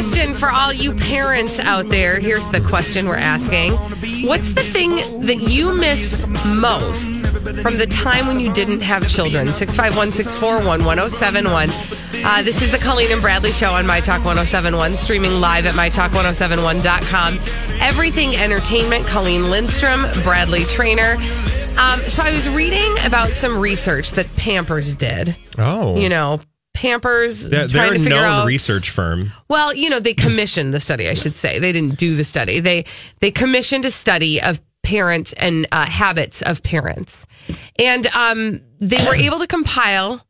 question for all you parents out there. Here's the question we're asking What's the thing that you miss most from the time when you didn't have children? 651 641 1071. Uh, this is the Colleen and Bradley Show on My Talk 1071, streaming live at MyTalk1071.com. Everything Entertainment, Colleen Lindstrom, Bradley Traynor. Um, so I was reading about some research that Pampers did. Oh. You know, Pampers They're, trying they're to a figure known out. research firm. Well, you know, they commissioned the study. I should say they didn't do the study. They they commissioned a study of parent and uh, habits of parents, and um, they were able to compile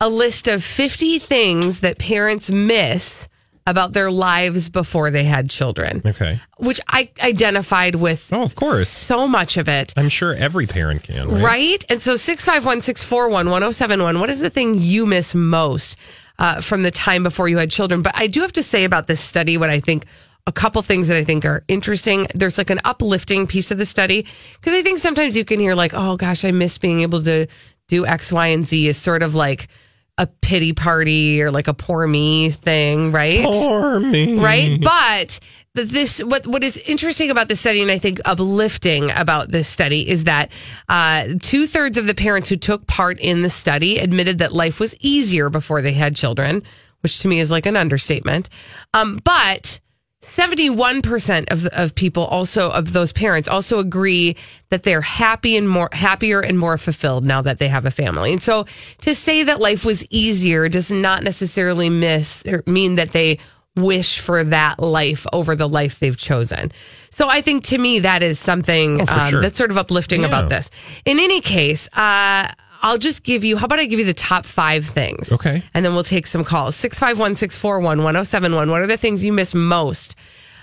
a list of fifty things that parents miss about their lives before they had children, Okay. which I identified with Oh, of course. so much of it. I'm sure every parent can. Right. Right? And so 651 641 1071, what is the thing you miss most uh, from the time before you had children? But I do have to say about this study what I think a couple things that I think are interesting. There's like an uplifting piece of the study because I think sometimes you can hear, like, oh gosh, I miss being able to do X, Y, and Z is sort of like a pity party or like a poor me thing, right? Poor me. right? But this what what is interesting about this study, and I think uplifting about this study, is that uh, two thirds of the parents who took part in the study admitted that life was easier before they had children, which to me is like an understatement. Um, but 71% of, of people also of those parents also agree that they're happy and more happier and more fulfilled now that they have a family. And so to say that life was easier does not necessarily miss or mean that they wish for that life over the life they've chosen. So I think to me that is something Oh, um, sure. that's sort of uplifting Yeah. about this. In any case, uh, I'll just give you, how about I give you the top five things? Okay. And then we'll take some calls. 651 641 1071. What are the things you miss most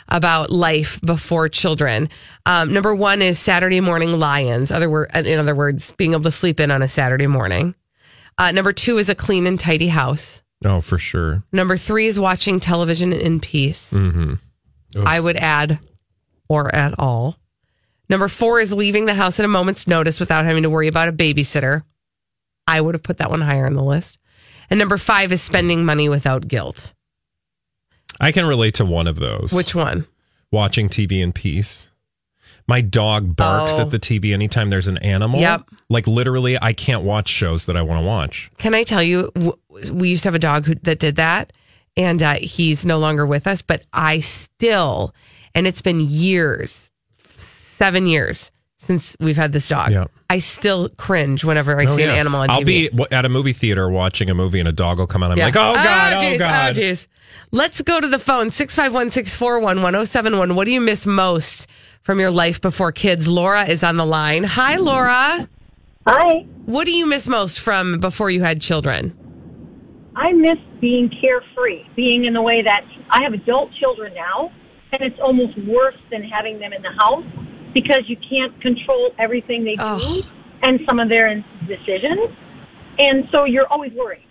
about life before children? Um, number one is Saturday morning lions. Other word, in other words, being able to sleep in on a Saturday morning. Uh, number two is a clean and tidy house. Oh, for sure. Number three is watching television in peace. Mm-hmm. I would add, or at all. Number four is leaving the house at a moment's notice without having to worry about a babysitter. I would have put that one higher on the list. And number five is spending money without guilt. I can relate to one of those. Which one? watching TV in peace. My dog barks Oh. at the TV anytime there's an animal. Yep. Like literally, I can't watch shows that I want to watch. Can I tell you, we used to have a dog who, that did that, and uh, he's no longer with us, but I still, and it's been years, seven years since we've had this dog. Yeah. I still cringe whenever I Oh, see an animal on I'll TV. be at a movie theater watching a movie and a dog will come out. I'm like, oh ah, god, oh, geez, ah, god. geez. Let's go to the phone 651 641 1071. What do you miss most from your life before kids? Laura is on the line. Hi, Laura. Hi. What do you miss most from before you had children? I miss being carefree, being in the way that I have adult children now, and it's almost worse than having them in the house because you can't control everything they do Oh. and some of their decisions. And so you're always worried,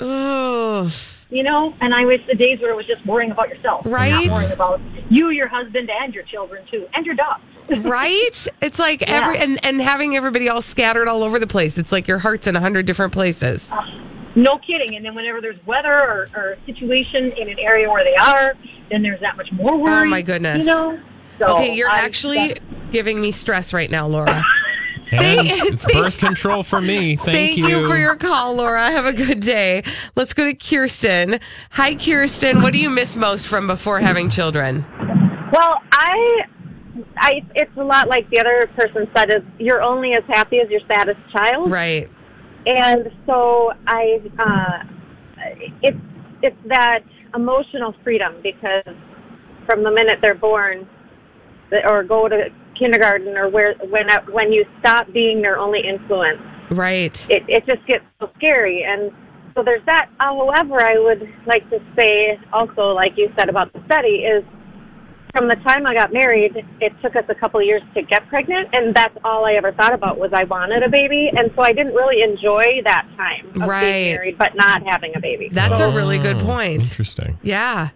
Oh, you know? And I wish the days where it was just worrying about yourself. Right. Not worrying about you, your husband, and your children, too, and your dog. right? It's like every Yeah. and, and having everybody all scattered all over the place. It's like your heart's in a hundred different places. Uh, no kidding. And then whenever there's weather or, or situation in an area where they are, then there's that much more worry. Oh, my goodness. You know? So Okay, you're I- actually giving me stress right now, Laura. And Thank- it's birth control for me. Thank, you. for your call, Laura. Have a good day. Let's go to Kirsten. Hi, Kirsten. What do you miss most from before having children? Well, I, I, it's a lot like the other person said. Is you're only as happy as your saddest child, Right. and so I, uh, it's it's that emotional freedom because from the minute they're born, the- or go to kindergarten, or where when when you stop being their only influence, Right. it, it just gets so scary. And so there's that. However, I would like to say also, like you said about the study, is from the time I got married, it took us a couple of years to get pregnant, and that's all I ever thought about was I wanted a baby, and so I didn't really enjoy that time of Right. being married but not having a baby. That's a really good Oh, point. Interesting. Yeah.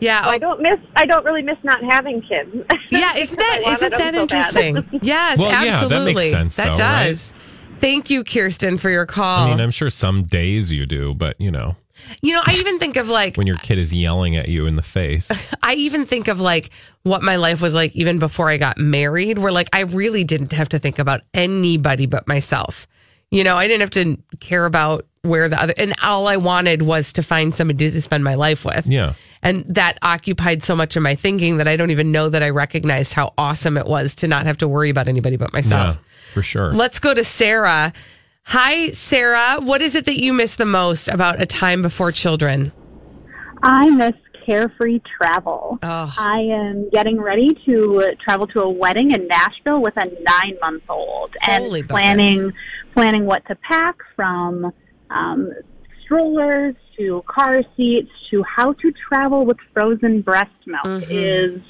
Yeah. I oh. don't miss. I don't really miss not having kids. Yeah, isn't that I isn't that so interesting? Yes, Well, yeah, that absolutely. makes sense, That though, right? does. Thank you, Kirsten, for your call. I mean, I'm sure some days you do, but you know, You know, I even think of like when your kid is yelling at you in the face. I even think of like what my life was like even before I got married, where like I really didn't have to think about anybody but myself. You know, I didn't have to care about where the other, and all I wanted was to find somebody to spend my life with. Yeah. And that occupied so much of my thinking that I don't even know that I recognized how awesome it was to not have to worry about anybody but myself. Yeah, for sure. Let's go to Sarah. Hi, Sarah. What is it that you miss the most about a time before children? I miss carefree travel. Oh. I am getting ready to travel to a wedding in Nashville with a nine month old and Holy buckets. planning planning what to pack from um, strollers to car seats to how to travel with frozen breast milk Mm-hmm. is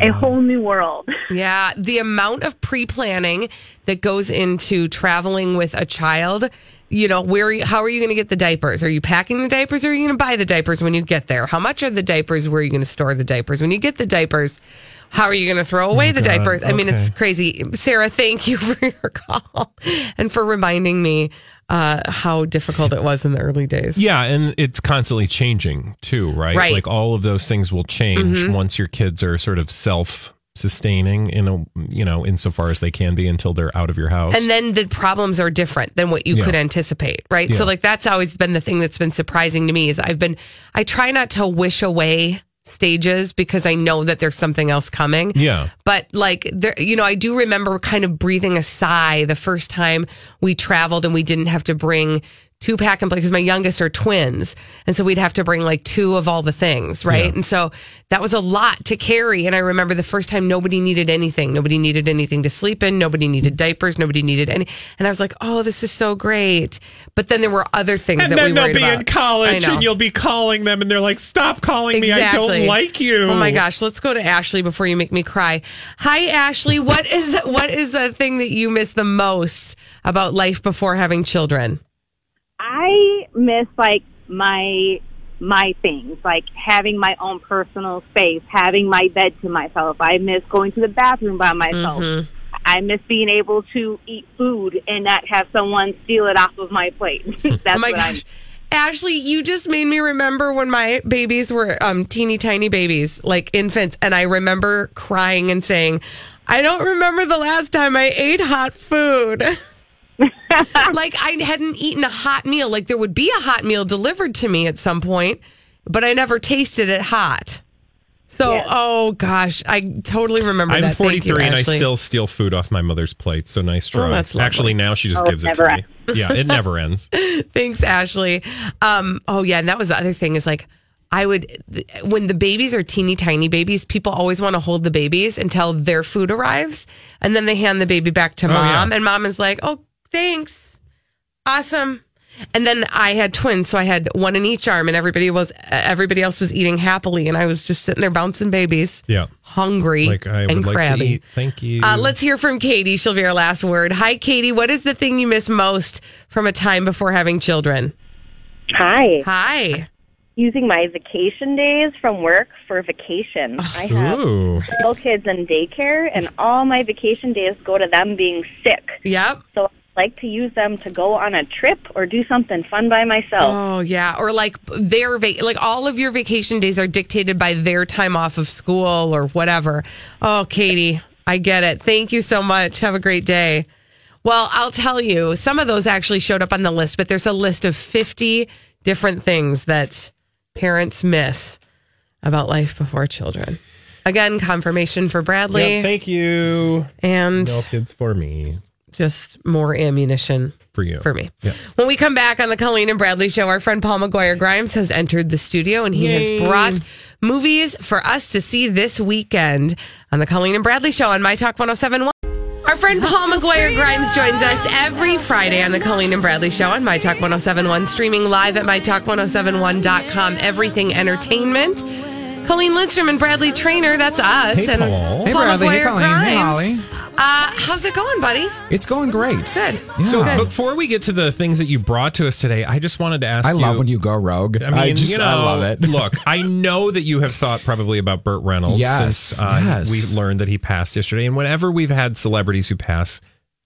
a whole new world. Yeah, the amount of pre planning that goes into traveling with a child. You know, where are you, how are you going to get the diapers? Are you packing the diapers or are you going to buy the diapers when you get there? How much are the diapers? Where are you going to store the diapers? When you get the diapers, how are you going to throw away the God, diapers? I mean, it's crazy. Sarah, thank you for your call and for reminding me uh, how difficult it was in the early days. Yeah, and it's constantly changing too, right? Right. Like all of those things will change Mhm. once your kids are sort of self sustaining in a you know, insofar as they can be until they're out of your house. And then the problems are different than what you Yeah. could anticipate, right? So like that's always been the thing that's been surprising to me is I've been I try not to wish away stages because I know that there's something else coming. yeah. But like there you know, I do remember kind of breathing a sigh the first time we traveled and we didn't have to bring two pack and play because my youngest are twins. And so we'd have to bring like two of all the things, right? Yeah. And so that was a lot to carry. And I remember the first time nobody needed anything. Nobody needed anything to sleep in. Nobody needed diapers. Nobody needed any. And I was like, oh, this is so great. But then there were other things And that then we they'll be about. in college and you'll be calling them and they're like, Stop calling me. I don't like you. Oh my gosh, let's go to Ashley before you make me cry. Hi Ashley, what is what is a thing that you miss the most about life before having children? I miss like my my things, like having my own personal space, having my bed to myself. I miss going to the bathroom by myself. Mm-hmm. I miss being able to eat food and not have someone steal it off of my plate. That's oh my what gosh. Ashley, you just made me remember when my babies were um, teeny tiny babies, like infants, and I remember crying and saying, "I don't remember the last time I ate hot food." like I hadn't eaten a hot meal. Like there would be a hot meal delivered to me at some point, but I never tasted it hot. So, Yes. oh gosh, I totally remember I'm that. Thank 43 you, and I still steal food off my mother's plate. So nice try. Oh, that's. Actually, now she just Oh, gives it never to me. Yeah, it never ends. Thanks, Ashley. Um, oh yeah, and that was the other thing is like I would when the babies are teeny tiny babies, people always want to hold the babies until their food arrives, and then they hand the baby back to Oh, yeah. mom, and mom is like, "Oh, thanks, awesome." And then I had twins, so I had one in each arm, and everybody was everybody else was eating happily, and I was just sitting there bouncing babies, Yeah. hungry Like I and would like crabby. to eat. Thank you. Uh, let's hear from Katie. She'll be our last word. Hi, Katie. What is the thing you miss most from a time before having children? Hi. Hi. Using my vacation days from work for vacation. I have Ooh. little kids in daycare, and all my vacation days go to them being sick. Yep. So I like to use them to go on a trip or do something fun by myself. Oh yeah, or like their va- like all of your vacation days are dictated by their time off of school or whatever. Oh, Katie, I get it. Thank you so much. Have a great day. Well, I'll tell you, some of those actually showed up on the list, but there's a list of 50 different things that parents miss about life before children. Again, confirmation for Bradley Yeah, thank you. and No kids for me. Just more ammunition For you. for me. Yeah. When we come back on the Colleen and Bradley show, our friend Paul McGuire Grimes has entered the studio and he Yay. has brought movies for us to see this weekend on the Colleen and Bradley show on My Talk 1071. Our friend Paul McGuire Grimes joins us every Friday on the Colleen and Bradley Show on My Talk 1071, streaming live at MyTalk1071.com. Everything Entertainment. Colleen Lindstrom and Bradley Traynor, that's us. Hey, and Paul. Hey, Paul Bradley. Hey, McGuire Colleen. Hey, Grimes. Holly. Uh, how's it going, buddy? It's going great. Good. So Yeah. before we get to the things that you brought to us today, I just wanted to ask I you. love when you go rogue. I mean, just, you know, I love it. look, I know that you have thought probably about Burt Reynolds Yes, since uh, yes. we learned that he passed yesterday. And whenever we've had celebrities who pass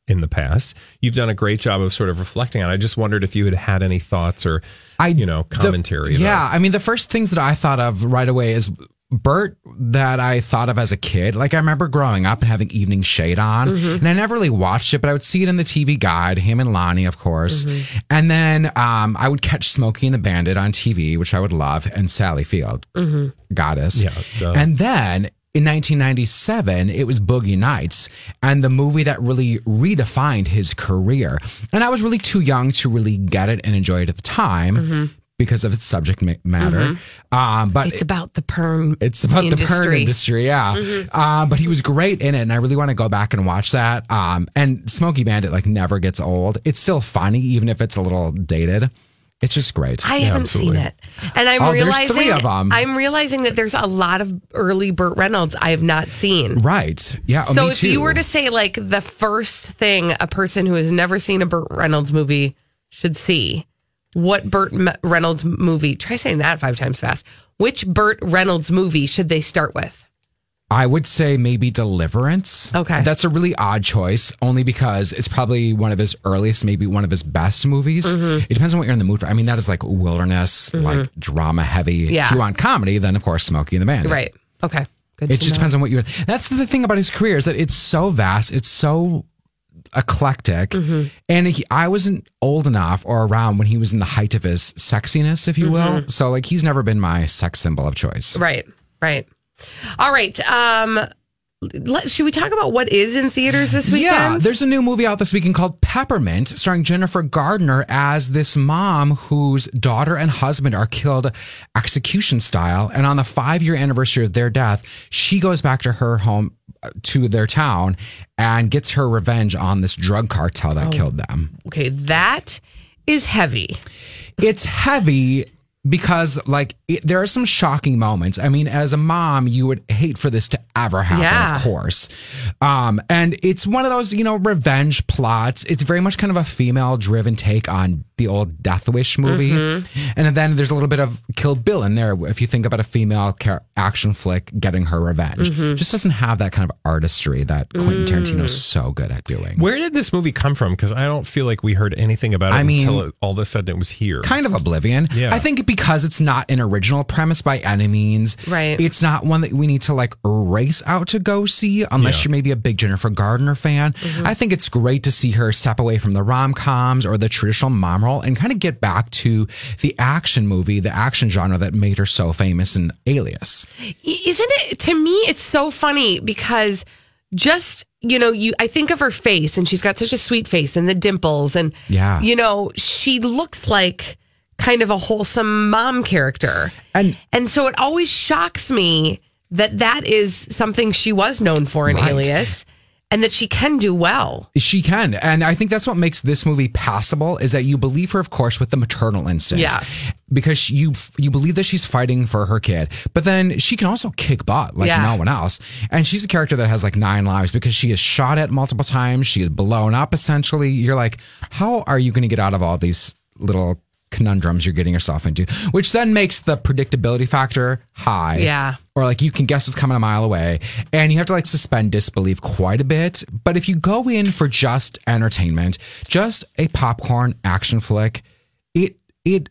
in the past. You've done a great job of sort of reflecting on. it. I just wondered if you had had any thoughts or, I, you know, the- commentary. yeah, about- I mean, the first things that I thought of right away is Burt that I thought of as a kid. Like I remember growing up and having evening shade on, mm-hmm. and I never really watched it, but I would see it in the TV guide. Him and Loni, of course, mm-hmm. and then um, I would catch Smokey and the Bandit on TV, which I would love, and Sally Field, mm-hmm. goddess. Yeah, duh. and then. In 1997, it was Boogie Nights and the movie that really redefined his career. And I was really too young to really get it and enjoy it at the time because of its subject ma- matter. Um, but It's about the perm. it's about the perm industry. industry, yeah. Um, but he was great in it, and I really want to go back and watch that. Um, and Smokey Bandit like never gets old. It's still funny, even if it's a little dated. It's just great. I haven't absolutely. seen it, and I'm Oh, realizing three of 'em. I'm realizing that there's a lot of early Burt Reynolds I have not seen. right? Yeah. oh, So me if too. you were to say like the first thing a person who has never seen a Burt Reynolds movie should see, what Burt Reynolds movie? Try saying that five times fast. Which Burt Reynolds movie should they start with? I would say maybe Deliverance. Okay. That's a really odd choice, only because it's probably one of his earliest, maybe one of his best movies. Mm-hmm. It depends on what you're in the mood for. I mean, that is like wilderness, like drama heavy. Yeah. If you want comedy, then of course Smokey and the Bandit. Right. Okay. Good. It just know. depends on what you. That's the thing about his career is that it's so vast. It's so eclectic, Mm-hmm. and he, I wasn't old enough or around when he was in the height of his sexiness, if you will. So like, he's never been my sex symbol of choice. Mm-hmm. Right. Right. All right. Um, let, should we talk about what is in theaters this weekend? Yeah, there's a new movie out this weekend called Peppermint, starring Jennifer Gardner as this mom whose daughter and husband are killed execution style. And on the five year anniversary of their death, she goes back to her home, to their town, and gets her revenge on this drug cartel Oh. that killed them. okay. That is heavy. It's heavy. Because like it, there are some shocking moments. I mean, as a mom, you would hate for this to ever happen, Yeah. of course. Um, and it's one of those, you know, revenge plots. It's very much kind of a female-driven take on the old Death Wish movie, Mm-hmm. and then there's a little bit of Kill Bill in there. If you think about a female car- action flick getting her revenge, Mm-hmm. just doesn't have that kind of artistry that Quentin Mm. Tarantino's so good at doing. Where did this movie come from? Because I don't feel like we heard anything about it I mean- until it, all of a sudden it was here. kind of oblivion. Yeah. I think because it's not an original premise by any means. Right. It's not one that we need to like race out to go see unless Yeah. you're maybe a big Jennifer Gardner fan. Mm-hmm. I think it's great to see her step away from the rom coms or the traditional mom role and kind of get back to the action movie, the action genre that made her so famous in Alias. Isn't it to me it's so funny because just you know you I think of her face and she's got such a sweet face and the dimples and Yeah. you know she looks like kind of a wholesome mom character. And And so it always shocks me that that is something she was known for in Right. Alias and that she can do well. She can. And I think that's what makes this movie passable is that you believe her, of course, with the maternal instincts. Yeah. Because you you believe that she's fighting for her kid. But then she can also kick butt like Yeah. no one else. And she's a character that has like nine lives because she is shot at multiple times. She is blown up essentially. You're like, how are you going to get out of all these little conundrums you're getting yourself into? Which then makes the predictability factor high Yeah. or like you can guess what's coming a mile away and you have to like suspend disbelief quite a bit but if you go in for just entertainment just a popcorn action flick it it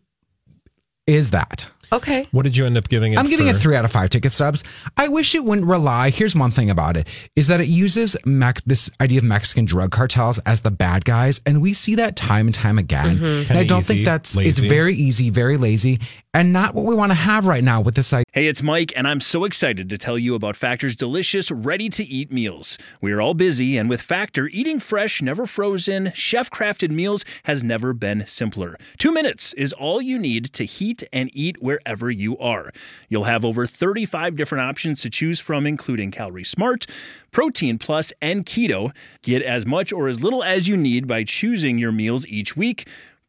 is that Okay. what did you end up giving it? I'm giving for? it three out of five ticket stubs. I wish it wouldn't rely. Here's one thing about it: is that it uses Mex- this idea of Mexican drug cartels as the bad guys, and we see that time and time again. Mm-hmm. And I don't easy, think that's it's very easy, very lazy, and not what we want to have right now with this idea. Hey, it's Mike, and I'm so excited to tell you about Factor's delicious, ready to eat meals. We are all busy, and with Factor, eating fresh, never frozen, chef crafted meals has never been simpler. Two minutes is all you need to heat and eat wherever you are. You'll have over 35 different options to choose from, including Calorie Smart, Protein Plus, and Keto. Get as much or as little as you need by choosing your meals each week.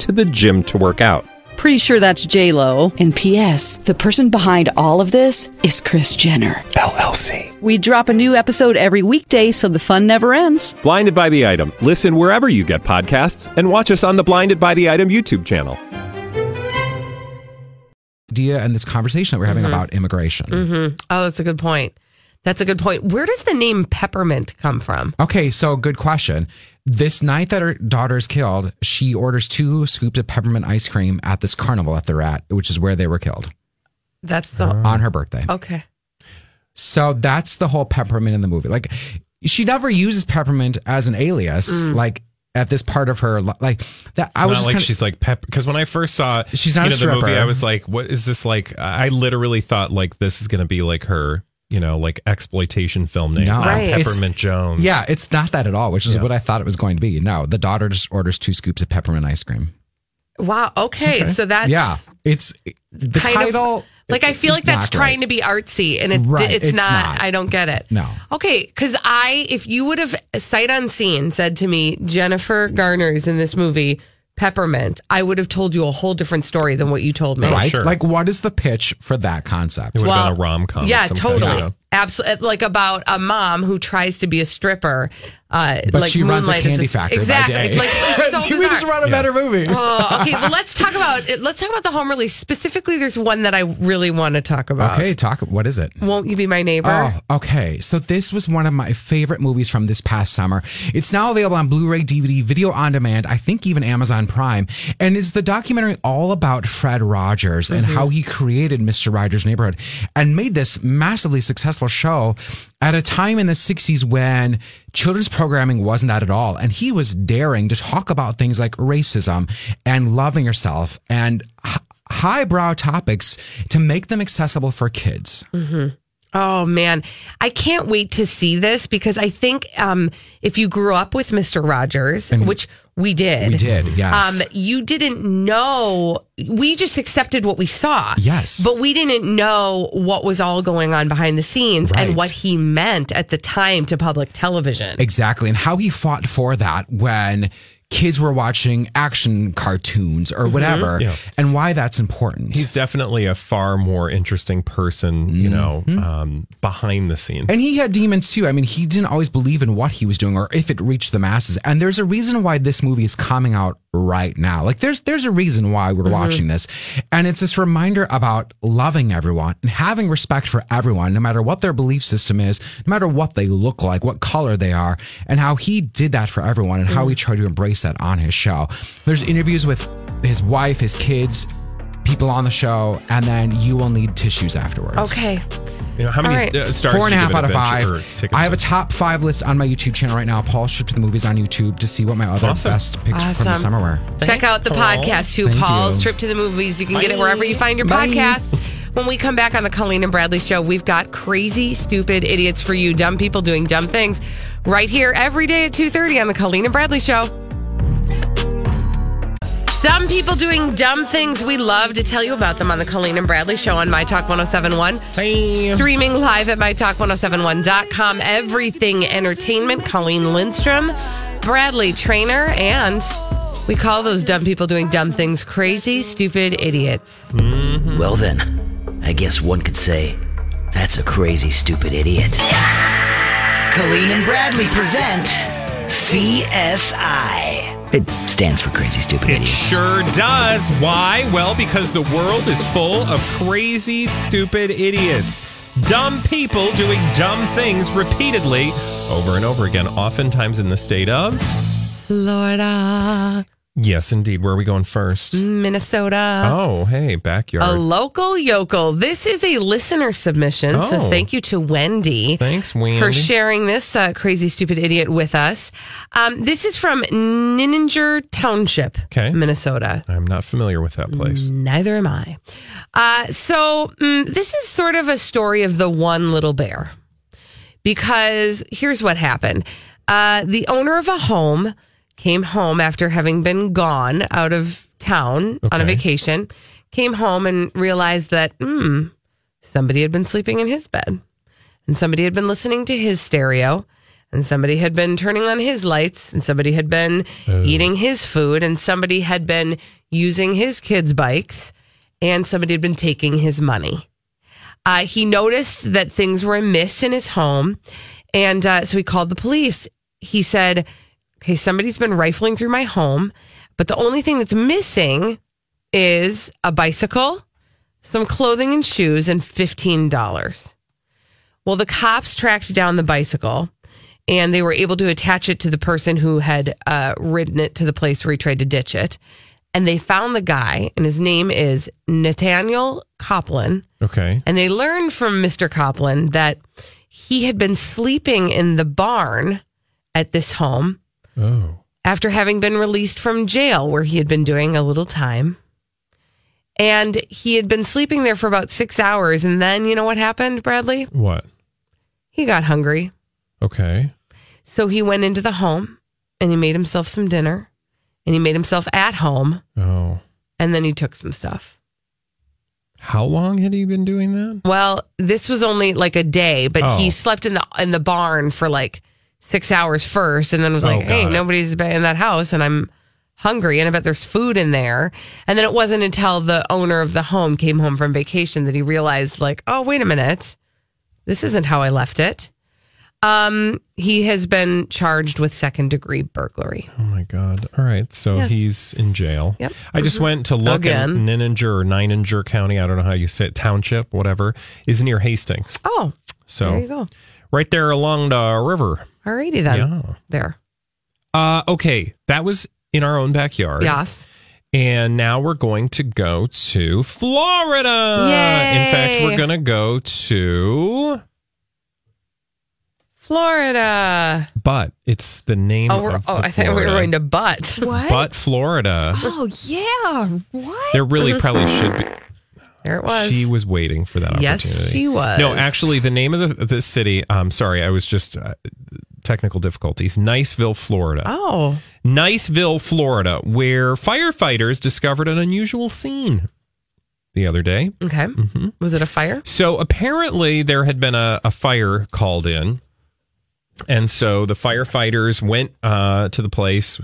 to the gym to work out. Pretty sure that's J Lo. And P.S. The person behind all of this is Kris Jenner LLC. We drop a new episode every weekday, so the fun never ends. Blinded by the item. Listen wherever you get podcasts, and watch us on the Blinded by the Item YouTube channel. Idea and this conversation that we're having about immigration. Mm-hmm. Oh, that's a good point. That's a good point. Where does the name peppermint come from? Okay, so good question. This night that her daughter is killed, she orders two scoops of peppermint ice cream at this carnival that they're at, which is where they were killed That's the on her birthday. okay. So that's the whole peppermint in the movie. Like she never uses peppermint as an alias, Mm. like at this part of her li- like that. I was not just like kinda- she's like pep because when I first saw She's not you a know, the movie, stripper. I was like, what is this like? I literally thought like this is going to be like her, you know, like exploitation film name, No. Right. It's- Peppermint Jones. yeah, it's not that at all, which is Yeah. what I thought it was going to be. No, the daughter just orders two scoops of peppermint ice cream. Wow. Okay. So that's yeah, it's the kind of- title. like I feel like that's trying great. to be artsy, and it, Right, it's, it's not, not. I don't get it. No. Okay, because I, if you would have sight unseen said to me, Jennifer Garner's in this movie, Peppermint, I would have told you a whole different story than what you told me. right. sure. Like, what is the pitch for that concept? It would Well, have been a rom com. Yeah, totally. Absolutely. Like about a mom who tries to be a stripper. Uh, But like she runs a Moonlight is candy factory exactly. by day. Like, so See, we just run wrote a better movie. Oh, okay. Well, let's talk about let's talk about the home release. Specifically, there's one that I really want to talk about. Okay, talk. What is it? Won't you be my neighbor? Oh, okay. So this was one of my favorite movies from this past summer. It's now available on Blu-ray, DVD, video on demand. I think even Amazon Prime, and it's the documentary all about Fred Rogers and how he created Mister Rogers' Neighborhood and made this massively successful show at a time in the '60s when children's programming wasn't that at all, and he was daring to talk about things like racism and loving yourself and h- highbrow topics to make them accessible for kids. Mm-hmm. Oh man, I can't wait to see this because I think um, if you grew up with Mister Rogers, which we did, We did, yes. Um, you didn't know. We just accepted what we saw. Yes. but we didn't know what was all going on behind the scenes Right. and what he meant at the time to public television. Exactly. And how he fought for that when kids were watching action cartoons or whatever, Yeah. and why that's important. He's definitely a far more interesting person, you know, Mm-hmm. um, behind the scenes. and he had demons too. I mean, he didn't always believe in what he was doing or if it reached the masses. And there's a reason why this movie is coming out right now. Like there's there's a reason why we're watching this. And it's this reminder about loving everyone and having respect for everyone, no matter what their belief system is, no matter what they look like, what color they are, and how he did that for everyone and how he tried to embrace that on his show. There's interviews with his wife, his kids, people on the show, and then you will need tissues afterwards. Okay, you know, how many All right. uh, stars? Four and a did you half out of five. I have a top five list on my YouTube channel right now. Paul's Trip to the Movies on YouTube to see what my other Awesome. best picks from the summer were. check out the Paul. podcast too. Thank Paul's you. trip to the movies. You can get it wherever you find your Bye. podcasts. When we come back on the Colleen and Bradley show, we've got crazy, stupid idiots for you, dumb people doing dumb things, right here every day at two thirty on the Colleen and Bradley show. Dumb people doing dumb things. We love to tell you about them on the Colleen and Bradley show on My Talk 1071. Streaming live at MyTalk1071.com. Everything Entertainment. Colleen Lindstrom, Bradley Traynor, and we call those dumb people doing dumb things crazy, stupid idiots. Mm-hmm. Well, then, I guess one could say that's a crazy, stupid idiot. Colleen and Bradley present CSI. It stands for Crazy Stupid It Idiots. sure does. Why? Well, because the world is full of crazy, stupid idiots. Dumb people doing dumb things repeatedly over and over again, oftentimes in the state of. Florida. Yes, indeed. Where are we going first? Minnesota. Oh, hey, backyard. A local yokel. This is a listener submission. So Oh. thank you to Wendy. Thanks, Wendy. For sharing this uh, crazy, stupid idiot with us. Um, this is from Nininger Township, Okay. Minnesota. I'm not familiar with that place. Neither am I. Uh, so mm, this is sort of a story of the one little bear. Because here's what happened. Uh, the owner of a home came home after having been gone out of town on a vacation, came home and realized that hmm, somebody had been sleeping in his bed. And somebody had been listening to his stereo. And somebody had been turning on his lights. And somebody had been eating his food. And somebody had been using his kids' bikes. And somebody had been taking his money. Uh, he noticed that things were amiss in his home. And uh, so he called the police. He said, Okay, somebody's been rifling through my home, but the only thing that's missing is a bicycle, some clothing and shoes, and $15. Well, the cops tracked down the bicycle and they were able to attach it to the person who had uh, ridden it to the place where he tried to ditch it. And they found the guy, and his name is Nathaniel Copland. Okay. And they learned from Mr. Copland that he had been sleeping in the barn at this home Oh. after having been released from jail where he had been doing a little time. And he had been sleeping there for about six hours. And then you know what happened, Bradley? What? He got hungry. Okay. So he went into the home and he made himself some dinner and he made himself at home. Oh. And then he took some stuff. How long had he been doing that? Well, this was only like a day, but Oh. he slept in the in the barn for like six hours first, and then was like, Oh, "Hey, nobody's been in that house, and I'm hungry, and I bet there's food in there." And then it wasn't until the owner of the home came home from vacation that he realized, like, "Oh, wait a minute, this isn't how I left it." Um, he has been charged with second degree burglary. Oh my God. All right. So Yes. he's in jail. Yep. I just Mhm. went to look at Nininger or Nininger County. I don't know how you say it. Township, whatever, is near Hastings. Oh, So there you go. right there along the river. Alrighty then. Yeah. There. Uh, okay. That was in our own backyard. Yes. And now we're going to go to Florida. Yay. In fact, we're going to go to, Florida. but it's the name Oh, we're, of oh I thought we were Florida. going to butt. What? But Florida. Oh yeah. What? There really probably should be. There it was. She was waiting for that Yes, opportunity. she was. No, actually, the name of the, the city. I'm sorry, I was just uh, technical difficulties. Niceville, Florida. Oh. Niceville, Florida, where firefighters discovered an unusual scene the other day. Okay. Mm-hmm. Was it a fire? So apparently, there had been a, a fire called in. And so the firefighters went uh, to the place,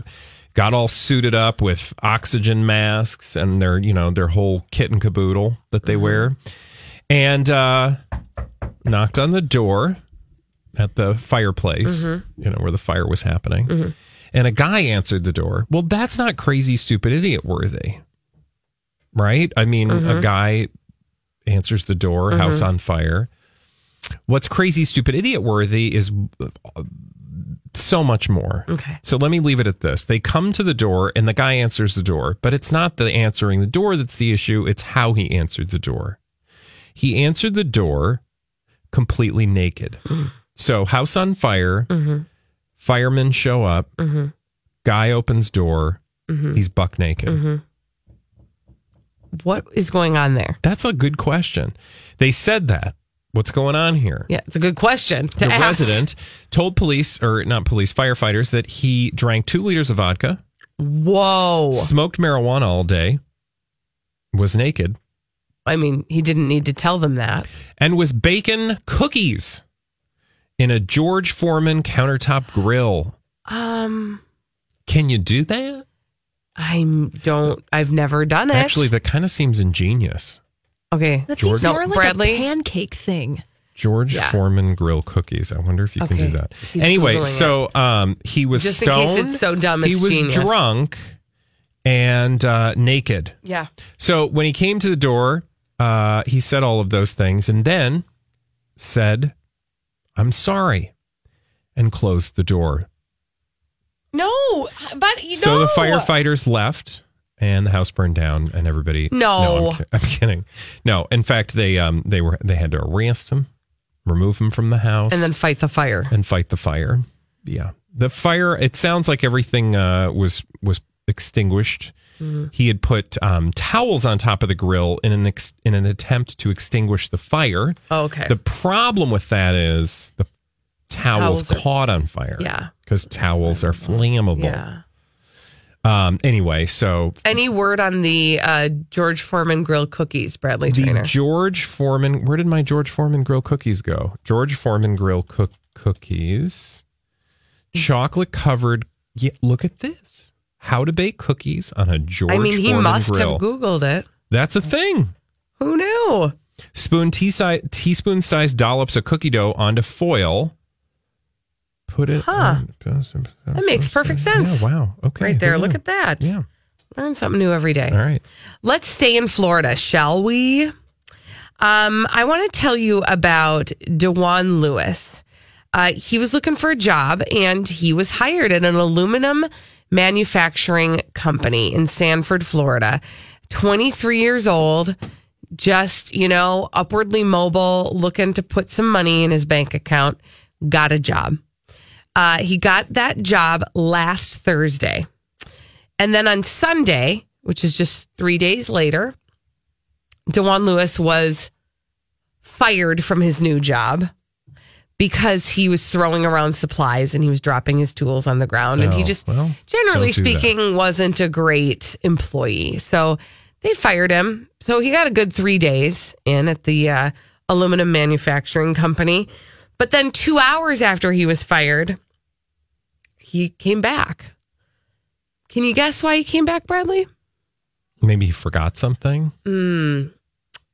got all suited up with oxygen masks and their, you know, their whole kit and caboodle that they wear, and uh, knocked on the door at the fireplace, Mhm. you know, where the fire was happening. And a guy answered the door. Well, that's not crazy, stupid, idiot worthy, right? I mean, a Mhm. guy answers the door, house Mhm. on fire. What's crazy, stupid, idiot worthy is uh, so much more. Okay. So let me leave it at this. They come to the door and the guy answers the door, but it's not the answering the door that's the issue, it's how he answered the door. He answered the door completely naked. so, house on fire, Mhm. firemen show up, Mhm. guy opens door, Mhm. he's buck naked. Mhm. What is going on there? That's a good question. They said that. What's going on here? Yeah, it's a good question to the ask. resident told police, or not police, firefighters, that he drank two liters of vodka, Whoa. smoked marijuana all day, was naked, I mean, he didn't need to tell them that. and was baking cookies in a George Foreman countertop grill. Um, Can you do that? I don't. I've never done it. Actually, that kind of seems ingenious. Okay. That George- seems No, more like Bradley? a pancake thing. George Yeah. Foreman grill cookies. I wonder if you can do that. He's anyway, Googling so um, he was Just in case stoned. it's so dumb, he was genius. drunk and uh, naked. Yeah. So when he came to the door, uh, he said all of those things and then said, "I'm sorry," and closed the door. No. but you know. So the firefighters left and the house burned down and everybody No. I'm, I'm kidding. No, in fact they um they were they had to arrest him, remove him from the house and then fight the fire. and fight the fire. Yeah. The fire it sounds like everything uh was was extinguished. Mm-hmm. He had put um, towels on top of the grill in an ex- in an attempt to extinguish the fire. Oh, Okay. The problem with that is the towels, Towels are- caught on fire. Yeah. Because towels are flammable. yeah. Um, anyway, so Any word on the uh, George Foreman grill cookies, Bradley the Trainer? George Foreman, where did my George Foreman grill cookies go? George Foreman grill cook cookies, chocolate covered. Yeah, look at this. How to bake cookies on a George. I mean, he Foreman must grill. have Googled it. That's a thing. Who knew? Spoon tea si- teaspoon sized dollops of cookie dough onto foil. Put it. Huh. That makes perfect sense. Yeah, wow. Okay. Right there. who Look at that. Yeah. Learn something new every day. All right. Let's stay in Florida, shall we? Um, I want to tell you about Dewan Lewis. Uh, he was looking for a job and he was hired at an aluminum manufacturing company in Sanford, Florida. 23 years old, just, you know, upwardly mobile, looking to put some money in his bank account, got a job. Uh, he got that job last Thursday. And then on Sunday, which is just three days later, Dewan Lewis was fired from his new job because he was throwing around supplies and he was dropping his tools on the ground. and he Oh, just, well, generally don't that. speaking, wasn't a great employee. So they fired him. So he got a good three days in at the uh, aluminum manufacturing company. But then two hours after he was fired, he came back. Can you guess why he came back, Bradley? Maybe he forgot something. Mm,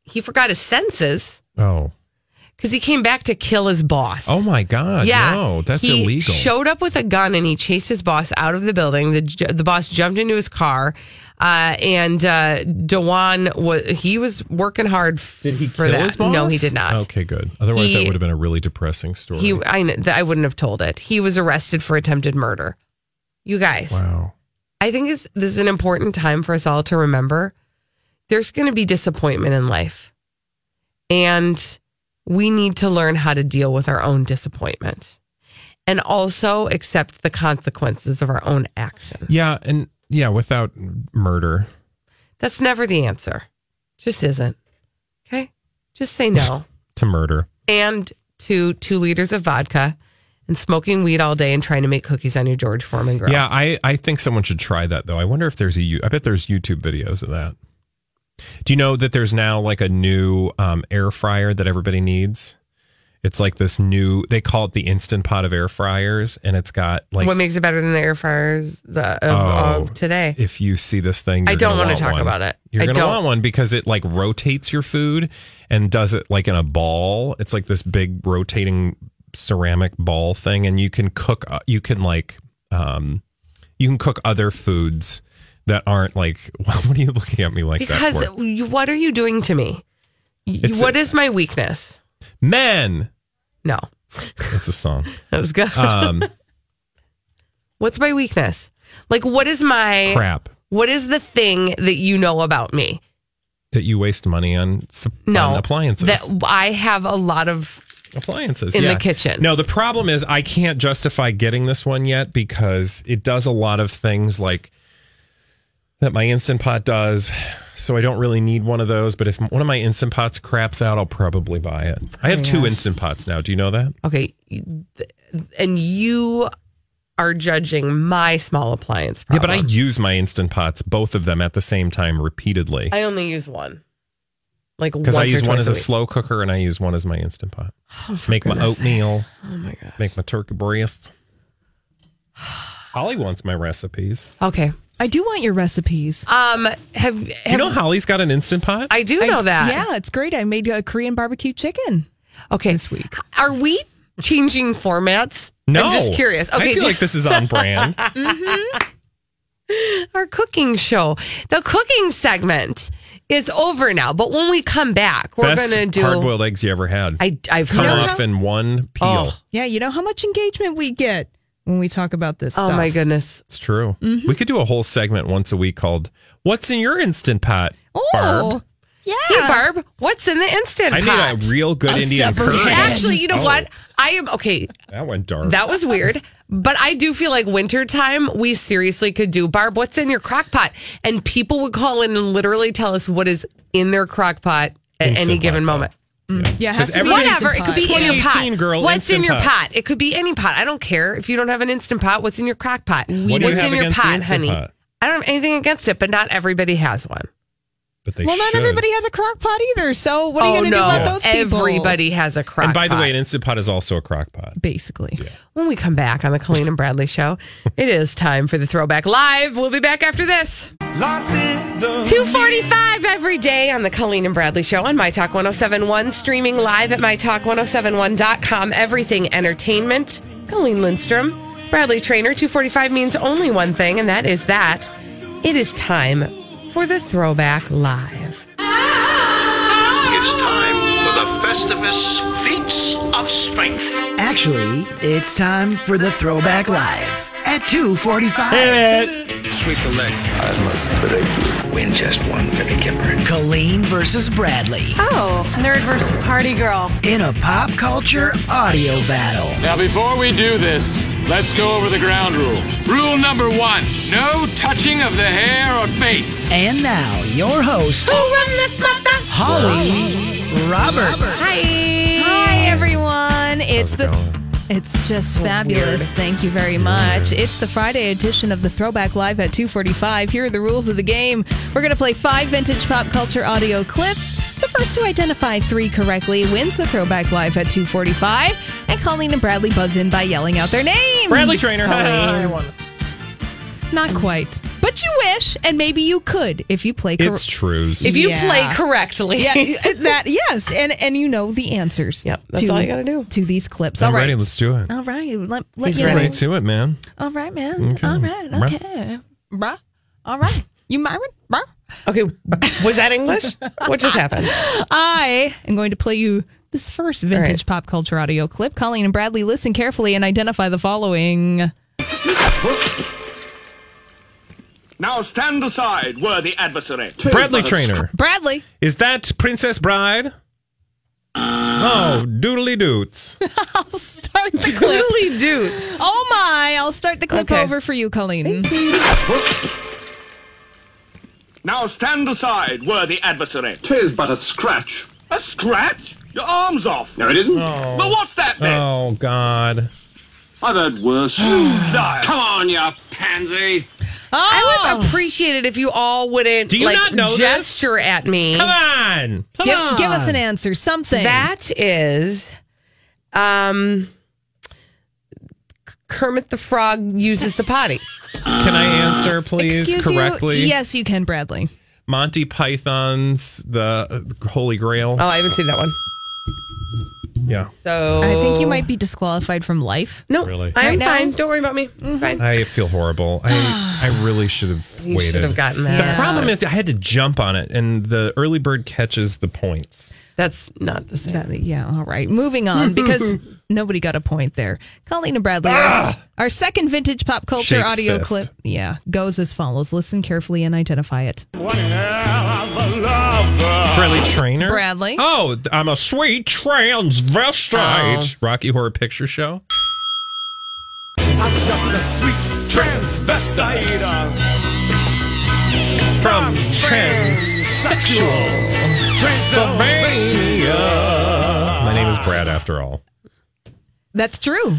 he forgot his senses Oh. because he came back to kill his boss. Oh my God. yeah, No, that's illegal. he illegal. Showed up with a gun and he chased his boss out of the building. The the boss jumped into his car, uh, and uh, Dewan was he was working hard. F- did he for that? No, he did not. Okay, good. Otherwise, He- that would have been a really depressing story. He I I wouldn't have told it. He was arrested for attempted murder. You guys, wow. I think it's, this is an important time for us all to remember. There's going to be disappointment in life, and we need to learn how to deal with our own disappointment, and also accept the consequences of our own actions. Yeah, and yeah, without murder. That's never the answer. Just isn't. Okay, just say no. to murder. and to two liters of vodka and smoking weed all day and trying to make cookies on your George Foreman grill. Yeah, I, I think someone should try that though. I wonder if there's a. I bet there's YouTube videos of that. Do you know that there's now like a new um, air fryer that everybody needs? It's like this new. They call it the instant pot of air fryers, and it's got like. what makes it better than the air fryers the, of, Oh, of today? If you see this thing, I don't wanna talk one. about it. You're I gonna don't. want one because it like rotates your food and does it like in a ball. It's like this big rotating ceramic ball thing, and you can cook. uh, You can like, um, you can cook other foods that aren't like. What are you looking at me like because that for? what are you doing to me? It's- what is my weakness? Men. No, That's a song. that was good. Um, What's my weakness? Like, what is my crap What is the thing that you know about me? that you waste money on, No, on appliances. that I have a lot of appliances in the kitchen. No, the problem is I can't justify getting this one yet because it does a lot of things like that my instant pot does. So I don't really need one of those. But if one of my instant pots craps out, I'll probably buy it. I have two gosh. instant pots now. Do you know that? Okay, and you are judging my small appliance. Yeah, but I use my instant pots, both of them at the same time repeatedly. I only use one. Like Because I use one as a week. slow cooker and I use one as my instant pot. Oh, make my oatmeal. Oh my god. Make my turkey breasts. Holly wants my recipes. Okay. I do want your recipes. Um, have, have You know Holly's got an instant pot? I do know I- that. Yeah, it's great. I made a Korean barbecue chicken. Okay. This week. Are we changing formats? No. I'm just curious. Okay. I feel like this is on brand. mhm Our cooking show. The cooking segment is over now, but when we come back, we're Best going to do. hard boiled eggs you ever had. I, I've Come heard. off in one peel. Oh. Yeah, you know how much engagement we get when we talk about this. Oh stuff. my goodness. It's true. Mm-hmm. We could do a whole segment once a week called "What's in Your Instant Pot?" Oh, Barb. yeah. Hey, Barb, what's in the instant pot? I pot? need a real good A Indian separate- curry. Actually, you know Oh, what? I am okay. That went dark. That was weird. But I do feel like wintertime, we seriously could do Barb, what's in your crock pot? And people would call in and literally tell us what is in their crock pot at Instant any given pot, moment. Mm. Yeah, it has 'Cause to be Whatever. It could be in your pot. girl, what's in your Pot. pot? It could be any pot. I don't care. If you don't have an instant pot, what's in your crock pot? What do you what's have in your pot, honey? Pot? I don't have anything against it, but not everybody has one. but they Well, not everybody has a crock pot either. So what are you oh going to no, do about those people? everybody has a crock And by the pot. way, an instant pot is also a crock pot. basically. when we come back on the Colleen and Bradley show, it is time for the throwback live. We'll be back after this. 245 every day on the Colleen and Bradley show on My Talk 1071, streaming live at MyTalk1071.com. Everything entertainment. Colleen Lindstrom, Bradley Traynor. 245 means only one thing, and that is that it is time for the throwback live. It's time for the Festivus Feats of Strength. Actually, it's time for the Throwback Live at 245. Sweep the leg. I must break you. Win just one for the Gipper. Colleen versus Bradley Oh, nerd versus party girl. in a pop culture audio battle. Now, before we do this, let's go over the ground rules. Rule number one no touching of the hair or face. And now, your host, Who run this mother? Holly Roberts. Hi. Hi, everyone. It's the. It's just fabulous. Thank you very much. It's the Friday edition of the Throwback Live at 2:45. Here are the rules of the game. We're going to play five vintage pop culture audio clips. The first to identify three correctly wins the Throwback Live at 2:45. And Colleen and Bradley buzz in by yelling out their names. Bradley Traynor. Colleen. I won. Not quite, but you wish, and maybe you could if you play. cor- It's true. If you Yeah. play correctly. yeah, uh, that yes, and and you know the answers. Yep, that's to- all you gotta do. to these clips. I'm all right, ready. Let's do it. All right, let, let He's you Get know. right to it, man. All right, man. Okay. All right, Bruh. okay, bruh. All right, you married, bruh? Okay, was that English? What just happened? I am going to play you this first vintage pop culture audio clip. Colleen and Bradley, listen carefully and identify the following. Now stand aside, worthy adversary. Bradley Traynor. Bradley. Is that Princess Bride? Oh, doodly doots. I'll start the clip. Really dudes. Oh my! I'll start the clip Okay. over for you, Colleen. Now stand aside, worthy adversary. Tis but a scratch. A scratch? Your arm's off. No, it isn't. Oh. Well, what's that then? Oh God. I've heard worse. Come on, you pansy. I would appreciate it if you all wouldn't Do you like not know this? gesture at me. Come on. Come Give, on. give us an answer. Something. That is um Kermit the Frog uses the potty. Can I answer, please, Excuse correctly? you. Yes, you can, Bradley. Monty Python's The Holy Grail. Oh, I haven't seen that one. Yeah. So I think you might be disqualified from life. No, Really? I'm Right fine. Don't worry about me. It's mm-hmm. fine. I feel horrible. I I really should have You waited. should have gotten that. Yeah. The problem is I had to jump on it, and the early bird catches the points. That's not the same. That- yeah, all right. Moving on because nobody got a point there. Colleen and Bradley, our, our second vintage pop culture Shakes audio fist. clip, yeah, goes as follows. Listen carefully and identify it. Bradley uh, Traynor. Bradley. Oh, I'm a sweet transvestite. Oh. Rocky Horror Picture Show. I'm just a sweet transvestite. From Transsexual Transylvania. My name is Brad, after all. That's true.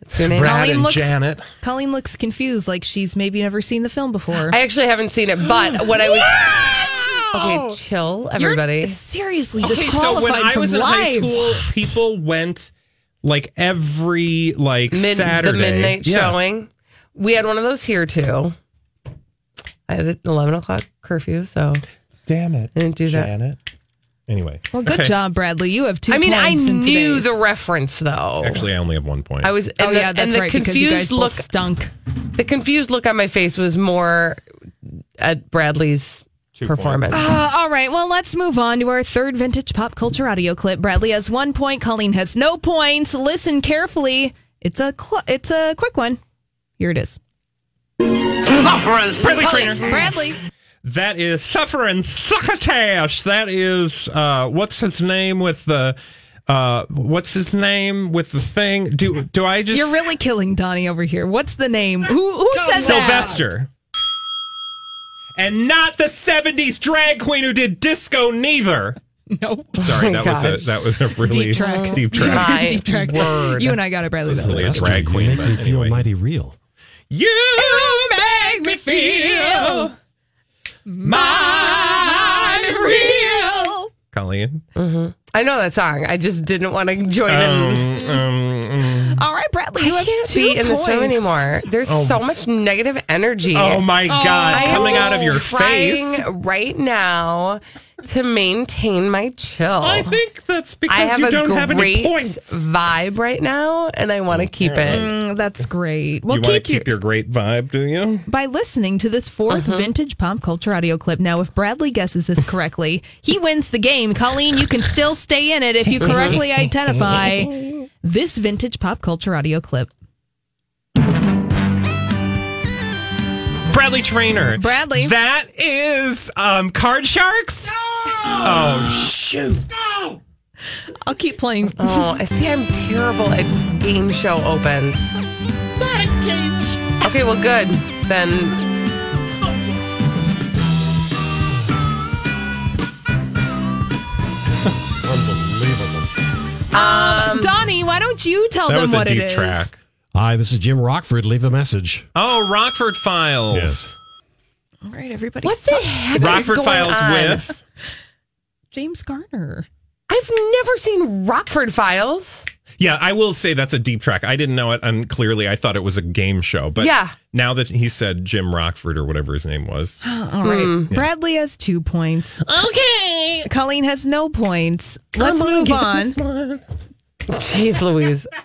That's your name. Brad Colleen and looks- Janet. Colleen looks confused, like she's maybe never seen the film before. I actually haven't seen it, but what I was Okay, chill, everybody. You're seriously Okay, disqualified so when I was in live. high school, people went like every like Mid, Saturday. the midnight Yeah. showing. We had one of those here too. I had an eleven o'clock curfew, so Damn it, I didn't do that. Janet. Anyway, Well, good Okay. job, Bradley. You have two I mean, I in knew today's- the reference though. Actually, I only have one point. I was. Oh, and Oh the, yeah, that's and the right. Because you guys confused both look. stunk. The confused look on my face was more at Bradley's Two performance. Uh, all right, well, let's move on to our third vintage pop culture audio clip. Bradley has one point. Colleen has no points. Listen carefully. It's a cl- it's a quick one. Here it is. Bradley Traynor. Bradley. That is suffering succotash. That is uh what's his name with the uh what's his name with the thing? Do do I just You're really killing Donnie over here. What's the name? Who who says that? Sylvester. And not the 70s drag queen who did disco neither. Nope. Sorry, Oh my that was a that was a really Deep track. Deep track. My Deep track. word. You and I got it, Bradley. This is really a drag queen, you make me feel anyway. mighty real. You make me feel mighty real. Colleen. I know that song. I just didn't want to join in. Um, um, um, All right, Bradley, you I have can't two be in this room points. anymore. There's so much negative energy. oh my god, I am coming out of just your trying face. right now to maintain my chill. I think that's because I have you a don't have any great points. vibe right now, and I want to keep it. Mm, that's great. Well, you want to keep, your, keep your great vibe, do you? by listening to this 4th Uh-huh. vintage pop culture audio clip. Now, if Bradley guesses this correctly, he wins the game. Colleen, you can still stay in it if you correctly identify this vintage pop culture audio clip. Bradley Traynor. Bradley. That is um Card Sharks? No! Oh shoot. No. I'll keep playing. Oh, I see. I'm terrible at game show opens. Okay, well, good then. Um, Donnie, why don't you tell That them was a what it deep is? track. Hi, this is Jim Rockford. Leave a message. Oh, Rockford Files. Yes. All right, everybody. What the sucks heck? today. Rockford going Files on? with James Garner. I've never seen Rockford Files. Yeah, I will say that's a deep track. I didn't know it and clearly I thought it was a game show. But Yeah. now that he said Jim Rockford or whatever his name was. All right. Hmm. Bradley has two points. Okay. Colleen has no points. Let's on, move on. Jeez Louise.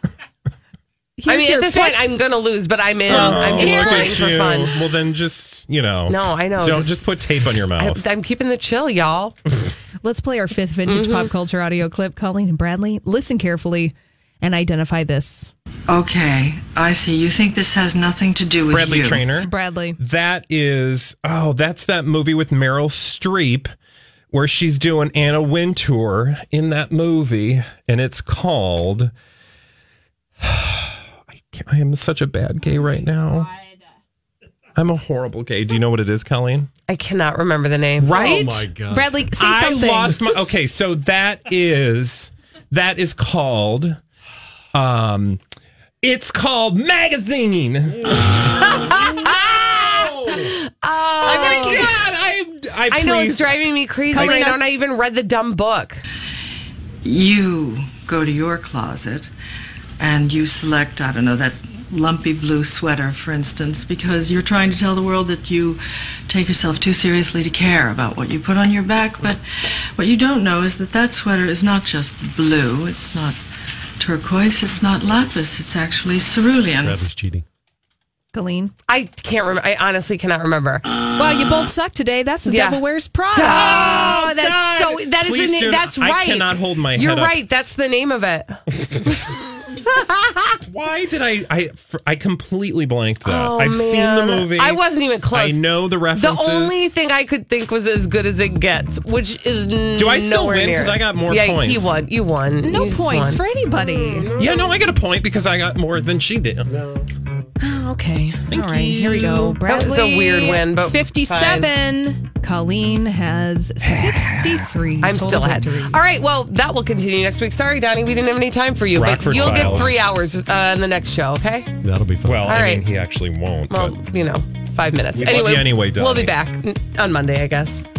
I mean, at this fifth- point, I'm going to lose, but I'm in. I'm just Oh, playing for fun. Well, then just, you know. No, I know. Don't Just- just, put tape on your mouth. I'm keeping the chill, y'all. Let's play our fifth vintage pop culture audio clip. Colleen and Bradley, listen carefully and identify this. Okay, I see. You think this has nothing to do with Bradley you. Traynor. Bradley. That is, oh, that's that movie with Meryl Streep where she's doing Anna Wintour in that movie. And it's called, I, can't- I am such a bad gay right now. I'm a horrible gay. Do you know what it is, Colleen? I cannot remember the name. Right? Oh my God. Bradley, say I something. lost my. Okay, so that is that is called. Um, it's called magazine. I'm gonna God, I, I, I know it's driving me crazy Colleen, right I- now, and I even read the dumb book. You go to your closet and you select, I don't know, that lumpy blue sweater, for instance, because you're trying to tell the world that you take yourself too seriously to care about what you put on your back. But what you don't know is that that sweater is not just blue, it's not turquoise, it's not lapis, it's actually cerulean. Bradley's cheating. Colleen. I can't remember. I honestly cannot remember. Wow, you both suck today. That's the Yeah. Devil Wears Prada. Oh, oh that's so. That is Please the name. not- That's I right. cannot hold my You're head up. right. That's the name of it. Why did I? I I completely blanked that. Oh, I've seen the movie. I wasn't even close. I know the references. The only thing I could think was as good as it gets, which is Do I still nowhere win? Because I got more yeah, points. he won. You won. No You points won. for anybody. Yeah, no, I got a point because I got more than she did. Okay. All right. Here we go. That was a weird win, but 57. Colleen has 63. I'm still ahead. victories. All right, well, that will continue next week. Sorry, Donnie, we didn't have any time for you, but you'll get three hours uh, in the next show, okay? That'll be fun. Well, All I right. mean, he actually won't. Well, but you know, five minutes. We anyway, you anyway, we'll be back on Monday, I guess.